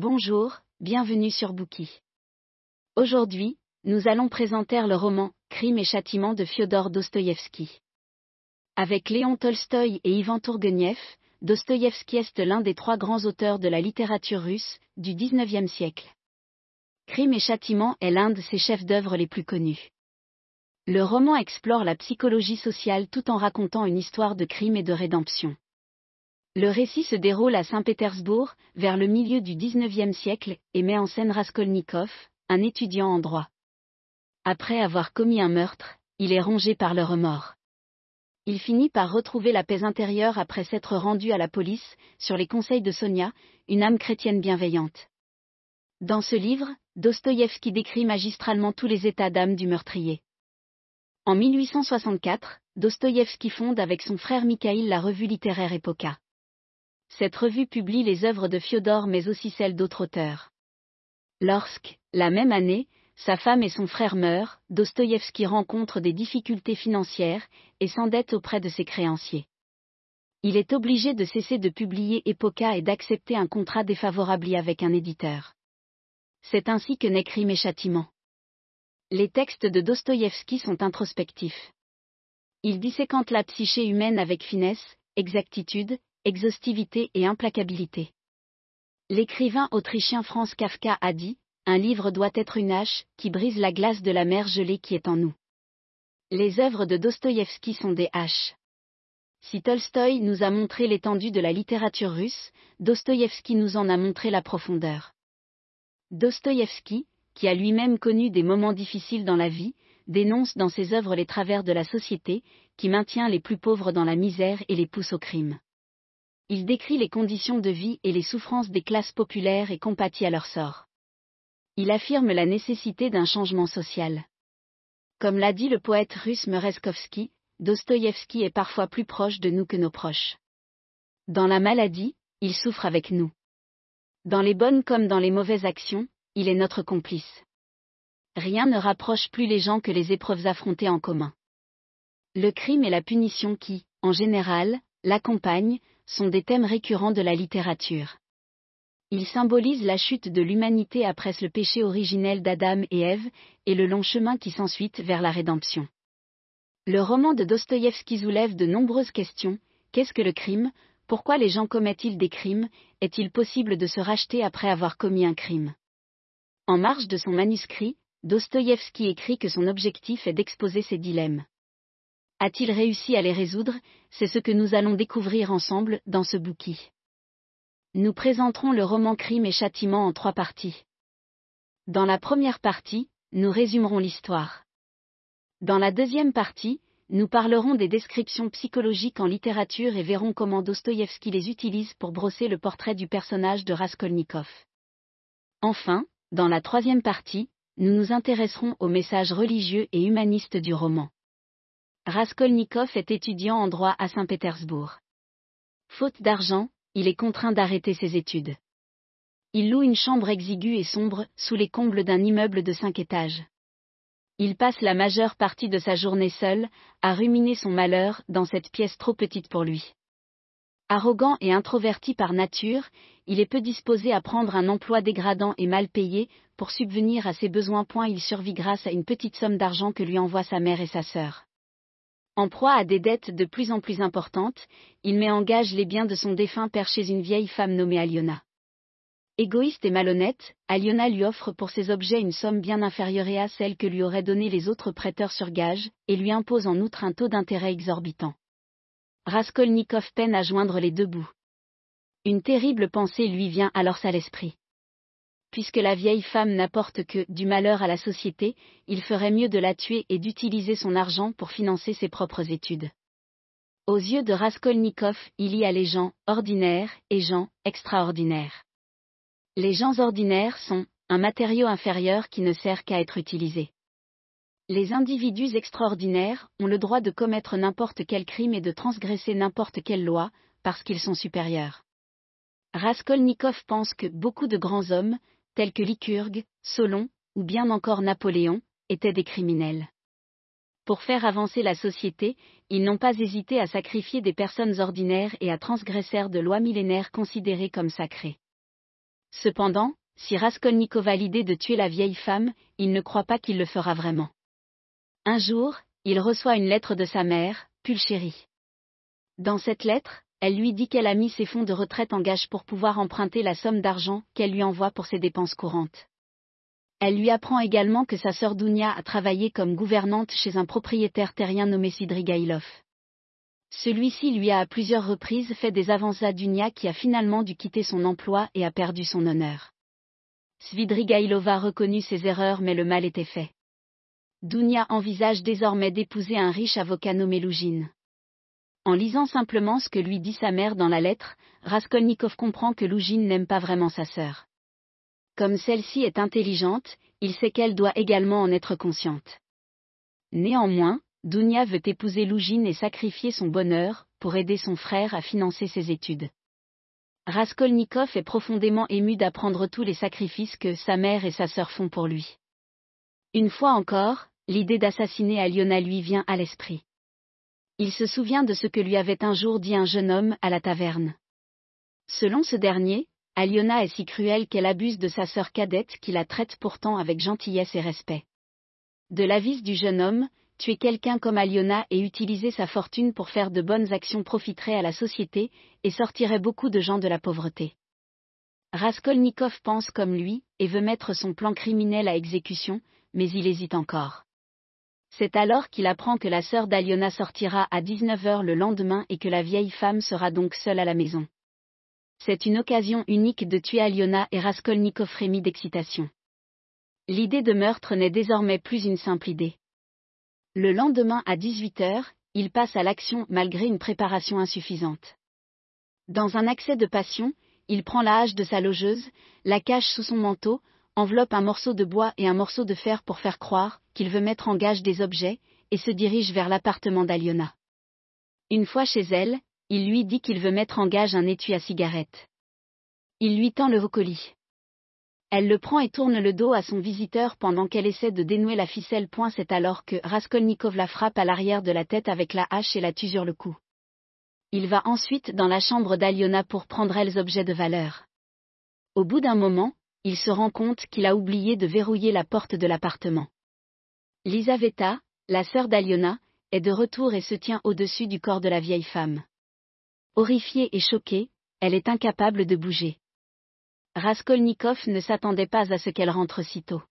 Bonjour, bienvenue sur Bookie. Aujourd'hui, nous allons présenter le roman Crime et châtiment de Fyodor Dostoïevski. Avec Léon Tolstoï et Ivan Tourguenieff, Dostoïevski est l'un des trois grands auteurs de la littérature russe du XIXe siècle. Crime et châtiment est l'un de ses chefs-d'œuvre les plus connus. Le roman explore la psychologie sociale tout en racontant une histoire de crime et de rédemption. Le récit se déroule à Saint-Pétersbourg, vers le milieu du XIXe siècle, et met en scène Raskolnikov, un étudiant en droit. Après avoir commis un meurtre, il est rongé par le remords. Il finit par retrouver la paix intérieure après s'être rendu à la police, sur les conseils de Sonia, une âme chrétienne bienveillante. Dans ce livre, Dostoïevski décrit magistralement tous les états d'âme du meurtrier. En 1864, Dostoïevski fonde avec son frère Mikhail la revue littéraire Epoca. Cette revue publie les œuvres de Fyodor mais aussi celles d'autres auteurs. Lorsque, la même année, sa femme et son frère meurent, Dostoïevski rencontre des difficultés financières et s'endette auprès de ses créanciers. Il est obligé de cesser de publier Epoca et d'accepter un contrat défavorable avec un éditeur. C'est ainsi que naît Crime et Châtiment. Les textes de Dostoïevski sont introspectifs. Il disséquente la psyché humaine avec finesse, exactitude, exhaustivité et implacabilité. L'écrivain autrichien Franz Kafka a dit, Un livre doit être une hache qui brise la glace de la mer gelée qui est en nous. Les œuvres de Dostoïevski sont des haches. Si Tolstoï nous a montré l'étendue de la littérature russe, Dostoïevski nous en a montré la profondeur. Dostoïevski, qui a lui-même connu des moments difficiles dans la vie, dénonce dans ses œuvres les travers de la société, qui maintient les plus pauvres dans la misère et les pousse au crime. Il décrit les conditions de vie et les souffrances des classes populaires et compatit à leur sort. Il affirme la nécessité d'un changement social. Comme l'a dit le poète russe Merezkovski, Dostoïevski est parfois plus proche de nous que nos proches. Dans la maladie, il souffre avec nous. Dans les bonnes comme dans les mauvaises actions, il est notre complice. Rien ne rapproche plus les gens que les épreuves affrontées en commun. Le crime et la punition qui, en général, l'accompagnent, sont des thèmes récurrents de la littérature. Ils symbolisent la chute de l'humanité après le péché originel d'Adam et Ève, et le long chemin qui s'ensuit vers la rédemption. Le roman de Dostoïevski soulève de nombreuses questions. Qu'est-ce que le crime? Pourquoi les gens commettent-ils des crimes? Est-il possible de se racheter après avoir commis un crime? En marge de son manuscrit, Dostoïevski écrit que son objectif est d'exposer ces dilemmes. A-t-il réussi à les résoudre? C'est ce que nous allons découvrir ensemble dans ce bouquet. Nous présenterons le roman Crime et Châtiment en trois parties. Dans la première partie, nous résumerons l'histoire. Dans la deuxième partie, nous parlerons des descriptions psychologiques en littérature et verrons comment Dostoïevski les utilise pour brosser le portrait du personnage de Raskolnikov. Enfin, dans la troisième partie, nous nous intéresserons au message religieux et humaniste du roman. Raskolnikov est étudiant en droit à Saint-Pétersbourg. Faute d'argent, il est contraint d'arrêter ses études. Il loue une chambre exiguë et sombre, sous les combles d'un immeuble de cinq étages. Il passe la majeure partie de sa journée seul, à ruminer son malheur dans cette pièce trop petite pour lui. Arrogant et introverti par nature, il est peu disposé à prendre un emploi dégradant et mal payé, pour subvenir à ses besoins. Il survit grâce à une petite somme d'argent que lui envoient sa mère et sa sœur. En proie à des dettes de plus en plus importantes, il met en gage les biens de son défunt père chez une vieille femme nommée Aliona. Égoïste et malhonnête, Aliona lui offre pour ses objets une somme bien inférieure à celle que lui auraient donné les autres prêteurs sur gage, et lui impose en outre un taux d'intérêt exorbitant. Raskolnikov peine à joindre les deux bouts. Une terrible pensée lui vient alors à l'esprit puisque la vieille femme n'apporte que du malheur à la société, il ferait mieux de la tuer et d'utiliser son argent pour financer ses propres études. Aux yeux de Raskolnikov, il y a les gens ordinaires et gens extraordinaires. Les gens ordinaires sont un matériau inférieur qui ne sert qu'à être utilisé. Les individus extraordinaires ont le droit de commettre n'importe quel crime et de transgresser n'importe quelle loi, parce qu'ils sont supérieurs. Raskolnikov pense que beaucoup de grands hommes, tels que Lycurgue, Solon, ou bien encore Napoléon, étaient des criminels. Pour faire avancer la société, ils n'ont pas hésité à sacrifier des personnes ordinaires et à transgresser de lois millénaires considérées comme sacrées. Cependant, si Raskolnikov a l'idée de tuer la vieille femme, il ne croit pas qu'il le fera vraiment. Un jour, il reçoit une lettre de sa mère, Pulchérie. Dans cette lettre, elle lui dit qu'elle a mis ses fonds de retraite en gage pour pouvoir emprunter la somme d'argent qu'elle lui envoie pour ses dépenses courantes. Elle lui apprend également que sa sœur Dounia a travaillé comme gouvernante chez un propriétaire terrien nommé Sidrigailov. Celui-ci lui a à plusieurs reprises fait des avances à Dunia qui a finalement dû quitter son emploi et a perdu son honneur. Svidrigailova reconnut ses erreurs mais le mal était fait. Dounia envisage désormais d'épouser un riche avocat nommé Lougine. En lisant simplement ce que lui dit sa mère dans la lettre, Raskolnikov comprend que Lougine n'aime pas vraiment sa sœur. Comme celle-ci est intelligente, il sait qu'elle doit également en être consciente. Néanmoins, Dounia veut épouser Lougine et sacrifier son bonheur, pour aider son frère à financer ses études. Raskolnikov est profondément ému d'apprendre tous les sacrifices que sa mère et sa sœur font pour lui. Une fois encore, l'idée d'assassiner Aliona lui vient à l'esprit. Il se souvient de ce que lui avait un jour dit un jeune homme à la taverne. Selon ce dernier, Aliona est si cruelle qu'elle abuse de sa sœur cadette qui la traite pourtant avec gentillesse et respect. De l'avis du jeune homme, tuer quelqu'un comme Aliona et utiliser sa fortune pour faire de bonnes actions profiterait à la société, et sortirait beaucoup de gens de la pauvreté. Raskolnikov pense comme lui, et veut mettre son plan criminel à exécution, mais il hésite encore. C'est alors qu'il apprend que la sœur d'Aliona sortira à 19h le lendemain et que la vieille femme sera donc seule à la maison. C'est une occasion unique de tuer Aliona et Raskolnikov frémit d'excitation. L'idée de meurtre n'est désormais plus une simple idée. Le lendemain à 18h, il passe à l'action malgré une préparation insuffisante. Dans un accès de passion, il prend la hache de sa logeuse, la cache sous son manteau, enveloppe un morceau de bois et un morceau de fer pour faire croire qu'il veut mettre en gage des objets, et se dirige vers l'appartement d'Aliona. Une fois chez elle, il lui dit qu'il veut mettre en gage un étui à cigarette. Il lui tend le colis. Elle le prend et tourne le dos à son visiteur pendant qu'elle essaie de dénouer la ficelle. C'est alors que Raskolnikov la frappe à l'arrière de la tête avec la hache et la tue sur le cou. Il va ensuite dans la chambre d'Aliona pour prendre les objets de valeur. Au bout d'un moment, il se rend compte qu'il a oublié de verrouiller la porte de l'appartement. Lisaveta, la sœur d'Aliona, est de retour et se tient au-dessus du corps de la vieille femme. Horrifiée et choquée, elle est incapable de bouger. Raskolnikov ne s'attendait pas à ce qu'elle rentre si tôt.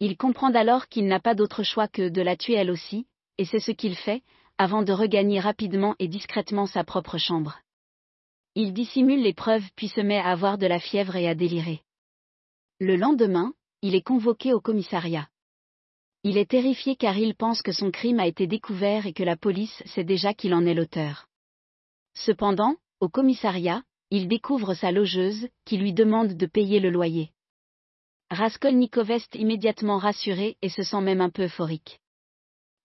Il comprend alors qu'il n'a pas d'autre choix que de la tuer elle aussi, et c'est ce qu'il fait, avant de regagner rapidement et discrètement sa propre chambre. Il dissimule les preuves puis se met à avoir de la fièvre et à délirer. Le lendemain, il est convoqué au commissariat. Il est terrifié car il pense que son crime a été découvert et que la police sait déjà qu'il en est l'auteur. Cependant, au commissariat, il découvre sa logeuse, qui lui demande de payer le loyer. Raskolnikov est immédiatement rassuré et se sent même un peu euphorique.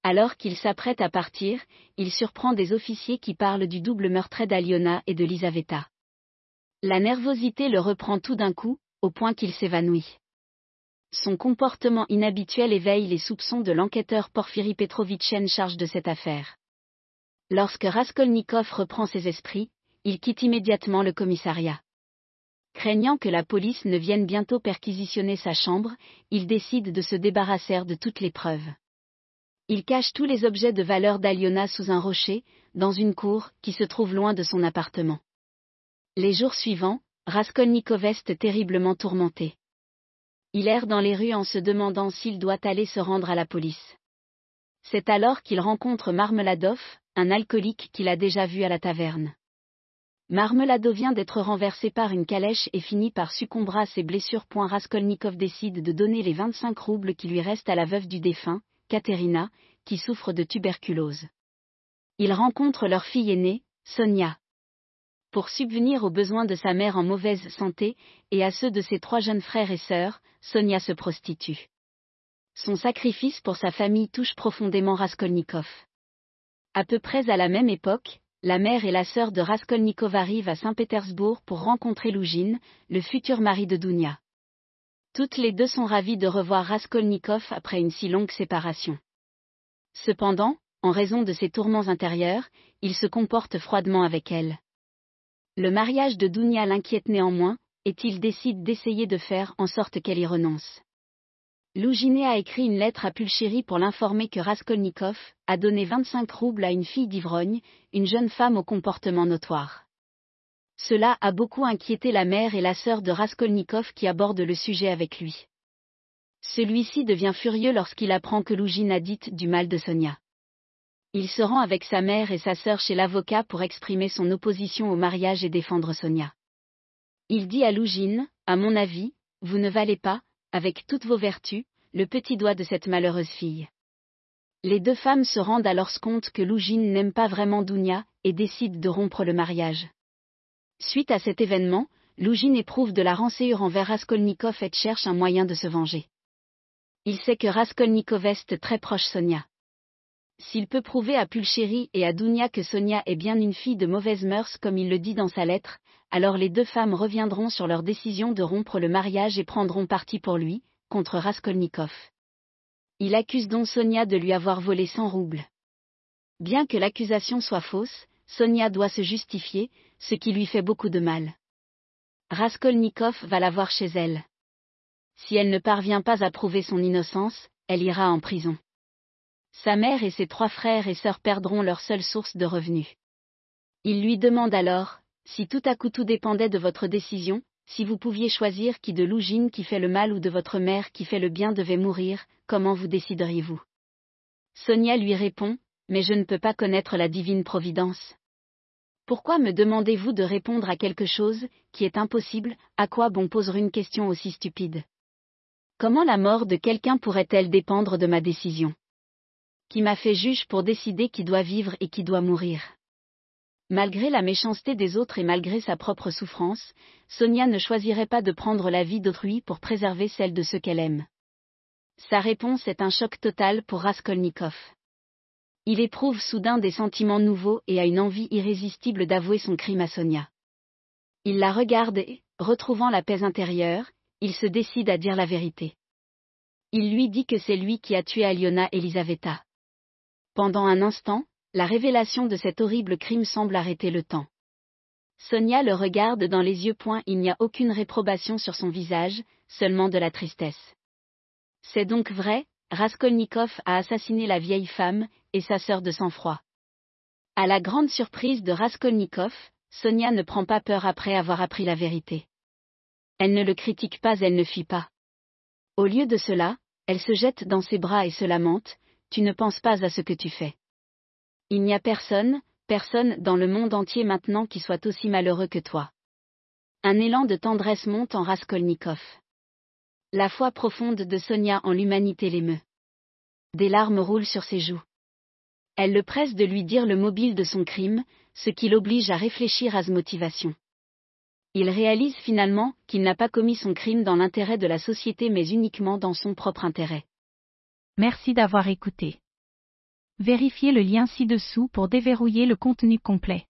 Alors qu'il s'apprête à partir, il surprend des officiers qui parlent du double meurtre d'Aliona et de Lisaveta. La nervosité le reprend tout d'un coup, au point qu'il s'évanouit. Son comportement inhabituel éveille les soupçons de l'enquêteur Porphyri Petrovitch en charge de cette affaire. Lorsque Raskolnikov reprend ses esprits, il quitte immédiatement le commissariat. Craignant que la police ne vienne bientôt perquisitionner sa chambre, il décide de se débarrasser de toutes les preuves. Il cache tous les objets de valeur d'Aliona sous un rocher, dans une cour qui se trouve loin de son appartement. Les jours suivants, Raskolnikov est terriblement tourmenté. Il erre dans les rues en se demandant s'il doit aller se rendre à la police. C'est alors qu'il rencontre Marmeladov, un alcoolique qu'il a déjà vu à la taverne. Marmeladov vient d'être renversé par une calèche et finit par succomber à ses blessures. Raskolnikov décide de donner les 25 roubles qui lui restent à la veuve du défunt, Katerina, qui souffre de tuberculose. Il rencontre leur fille aînée, Sonia pour subvenir aux besoins de sa mère en mauvaise santé, et à ceux de ses trois jeunes frères et sœurs, Sonia se prostitue. Son sacrifice pour sa famille touche profondément Raskolnikov. À peu près à la même époque, la mère et la sœur de Raskolnikov arrivent à Saint-Pétersbourg pour rencontrer Lougine, le futur mari de Dounia. Toutes les deux sont ravies de revoir Raskolnikov après une si longue séparation. Cependant, en raison de ses tourments intérieurs, il se comporte froidement avec elle. Le mariage de Dounia l'inquiète néanmoins, et il décide d'essayer de faire en sorte qu'elle y renonce. Lougine a écrit une lettre à Pulchéry pour l'informer que Raskolnikov a donné 25 roubles à une fille d'ivrogne, une jeune femme au comportement notoire. Cela a beaucoup inquiété la mère et la sœur de Raskolnikov qui abordent le sujet avec lui. Celui-ci devient furieux lorsqu'il apprend que Lougine a dit du mal de Sonia. Il se rend avec sa mère et sa sœur chez l'avocat pour exprimer son opposition au mariage et défendre Sonia. Il dit à Lougine, à mon avis, vous ne valez pas, avec toutes vos vertus, le petit doigt de cette malheureuse fille. Les deux femmes se rendent alors compte que Lougine n'aime pas vraiment Dounia, et décide de rompre le mariage. Suite à cet événement, Lougine éprouve de la rancœur envers Raskolnikov et cherche un moyen de se venger. Il sait que Raskolnikov est très proche Sonia. S'il peut prouver à Pulchéry et à Dounia que Sonia est bien une fille de mauvaise mœurs comme il le dit dans sa lettre, alors les deux femmes reviendront sur leur décision de rompre le mariage et prendront parti pour lui, contre Raskolnikov. Il accuse donc Sonia de lui avoir volé 100 roubles. Bien que l'accusation soit fausse, Sonia doit se justifier, ce qui lui fait beaucoup de mal. Raskolnikov va la voir chez elle. Si elle ne parvient pas à prouver son innocence, elle ira en prison. Sa mère et ses trois frères et sœurs perdront leur seule source de revenus. Il lui demande alors, si tout à coup tout dépendait de votre décision, si vous pouviez choisir qui de Lougine qui fait le mal ou de votre mère qui fait le bien devait mourir, comment vous décideriez-vous? Sonia lui répond, Mais je ne peux pas connaître la divine providence. Pourquoi me demandez-vous de répondre à quelque chose, qui est impossible, à quoi bon poser une question aussi stupide? Comment la mort de quelqu'un pourrait-elle dépendre de ma décision? Qui m'a fait juge pour décider qui doit vivre et qui doit mourir Malgré la méchanceté des autres et malgré sa propre souffrance, Sonia ne choisirait pas de prendre la vie d'autrui pour préserver celle de ceux qu'elle aime. Sa réponse est un choc total pour Raskolnikov. Il éprouve soudain des sentiments nouveaux et a une envie irrésistible d'avouer son crime à Sonia. Il la regarde et, retrouvant la paix intérieure, il se décide à dire la vérité. Il lui dit que c'est lui qui a tué Aliona Elisaveta. Pendant un instant, la révélation de cet horrible crime semble arrêter le temps. Sonia le regarde dans les yeux. Point, il n'y a aucune réprobation sur son visage, seulement de la tristesse. C'est donc vrai, Raskolnikov a assassiné la vieille femme, et sa sœur de sang-froid. À la grande surprise de Raskolnikov, Sonia ne prend pas peur après avoir appris la vérité. Elle ne le critique pas, elle ne fuit pas. Au lieu de cela, elle se jette dans ses bras et se lamente, Tu ne penses pas à ce que tu fais. Il n'y a personne, personne dans le monde entier maintenant qui soit aussi malheureux que toi. Un élan de tendresse monte en Raskolnikov. La foi profonde de Sonia en l'humanité l'émeut. Des larmes roulent sur ses joues. Elle le presse de lui dire le mobile de son crime, ce qui l'oblige à réfléchir à sa motivation. Il réalise finalement qu'il n'a pas commis son crime dans l'intérêt de la société mais uniquement dans son propre intérêt. Merci d'avoir écouté. Vérifiez le lien ci-dessous pour déverrouiller le contenu complet.